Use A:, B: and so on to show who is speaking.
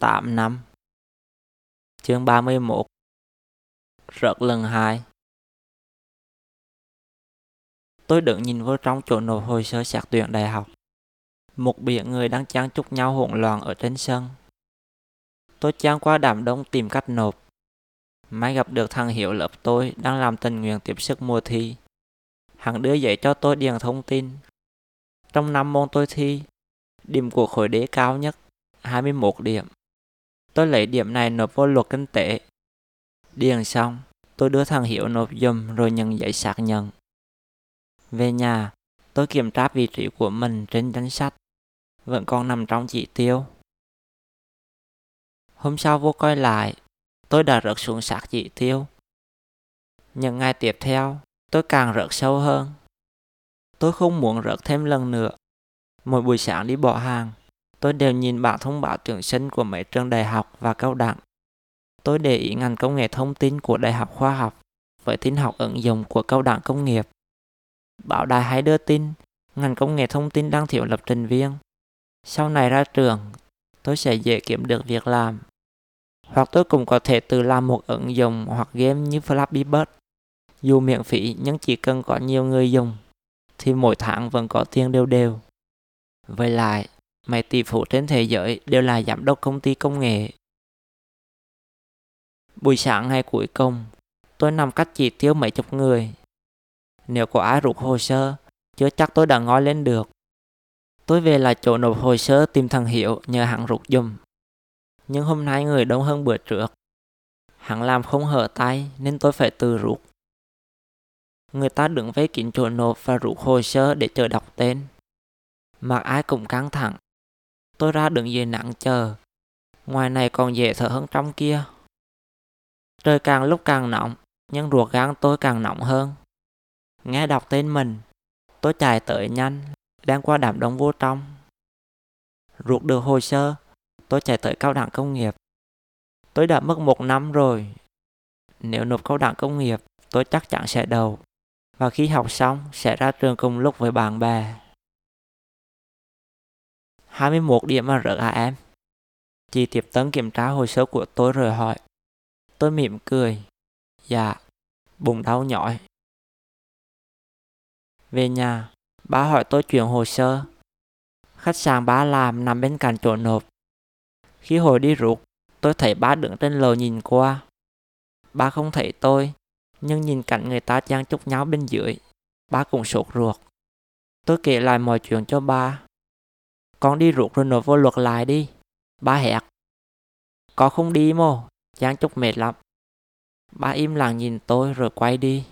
A: 8 năm Chương 31 Rớt lần 2 Tôi đứng nhìn vô trong chỗ nộp hồ sơ xét tuyển đại học. Một biển người đang trang chúc nhau hỗn loạn ở trên sân. Tôi trang qua đám đông tìm cách nộp. May gặp được thằng Hiểu lớp tôi đang làm tình nguyện tiếp sức mùa thi. Hắn đưa giấy cho tôi điền thông tin. Trong năm môn tôi thi, điểm của khối đế cao nhất 21 điểm. Tôi lấy điểm này nộp vô luật kinh tế. Điền xong, tôi đưa thằng Hiểu nộp dùm rồi nhận giấy xác nhận. Về nhà, tôi kiểm tra vị trí của mình trên danh sách. Vẫn còn nằm trong chỉ tiêu. Hôm sau vô coi lại, tôi đã rớt xuống sát chỉ tiêu. Những ngày tiếp theo, tôi càng rớt sâu hơn. Tôi không muốn rớt thêm lần nữa. Mỗi buổi sáng đi bỏ hàng, tôi đều nhìn bản thông báo tuyển sinh của mấy trường đại học và cao đẳng. Tôi để ý ngành công nghệ thông tin của Đại học Khoa học với tin học ứng dụng của cao đẳng công nghiệp. Báo đài hay đưa tin, ngành công nghệ thông tin đang thiếu lập trình viên. Sau này ra trường, tôi sẽ dễ kiếm được việc làm. Hoặc tôi cũng có thể tự làm một ứng dụng hoặc game như Flappy Bird. Dù miễn phí nhưng chỉ cần có nhiều người dùng, thì mỗi tháng vẫn có tiền đều đều. Với lại, mấy tỷ phú trên thế giới đều là giám đốc công ty công nghệ. Buổi sáng ngày cuối cùng, tôi nằm cách chỉ tiêu mấy chục người. Nếu có ai rút hồ sơ, chưa chắc tôi đã ngói lên được. Tôi về là chỗ nộp hồ sơ tìm thằng Hiệu nhờ hắn rút dùm. Nhưng hôm nay người đông hơn bữa trước. Hắn làm không hở tay nên tôi phải tự rút. Người ta đứng vây kín chỗ nộp và rút hồ sơ để chờ đọc tên. Mặt ai cũng căng thẳng. Tôi ra đứng dưới nắng chờ. Ngoài này còn dễ thở hơn trong kia. Trời càng lúc càng nóng, nhưng ruột gan tôi càng nóng hơn. Nghe đọc tên mình, tôi chạy tới nhanh, đang qua đám đông vô trong. Ruột được hồ sơ, tôi chạy tới cao đẳng công nghiệp. Tôi đã mất một năm rồi. Nếu nộp cao đẳng công nghiệp, tôi chắc chắn sẽ đầu. Và khi học xong, sẽ ra trường cùng lúc với bạn bè. 21 điểm mà rớt à em? Chị tiếp tấn kiểm tra hồ sơ của tôi rồi hỏi. Tôi mỉm cười. Dạ, bụng đau nhói. Về nhà, bà hỏi tôi chuyển hồ sơ. Khách sạn bà làm nằm bên cạnh chỗ nộp. Khi hồi đi rút, tôi thấy bà đứng trên lầu nhìn qua. Bà không thấy tôi, nhưng nhìn cảnh người ta trang chúc nhau bên dưới, bà cũng sốt ruột. Tôi kể lại mọi chuyện cho bà. Con đi ruột rồi nộp vô luật lại đi. ba hẹt. Có không đi mô, chán chúc mệt lắm. ba im lặng nhìn tôi rồi quay đi.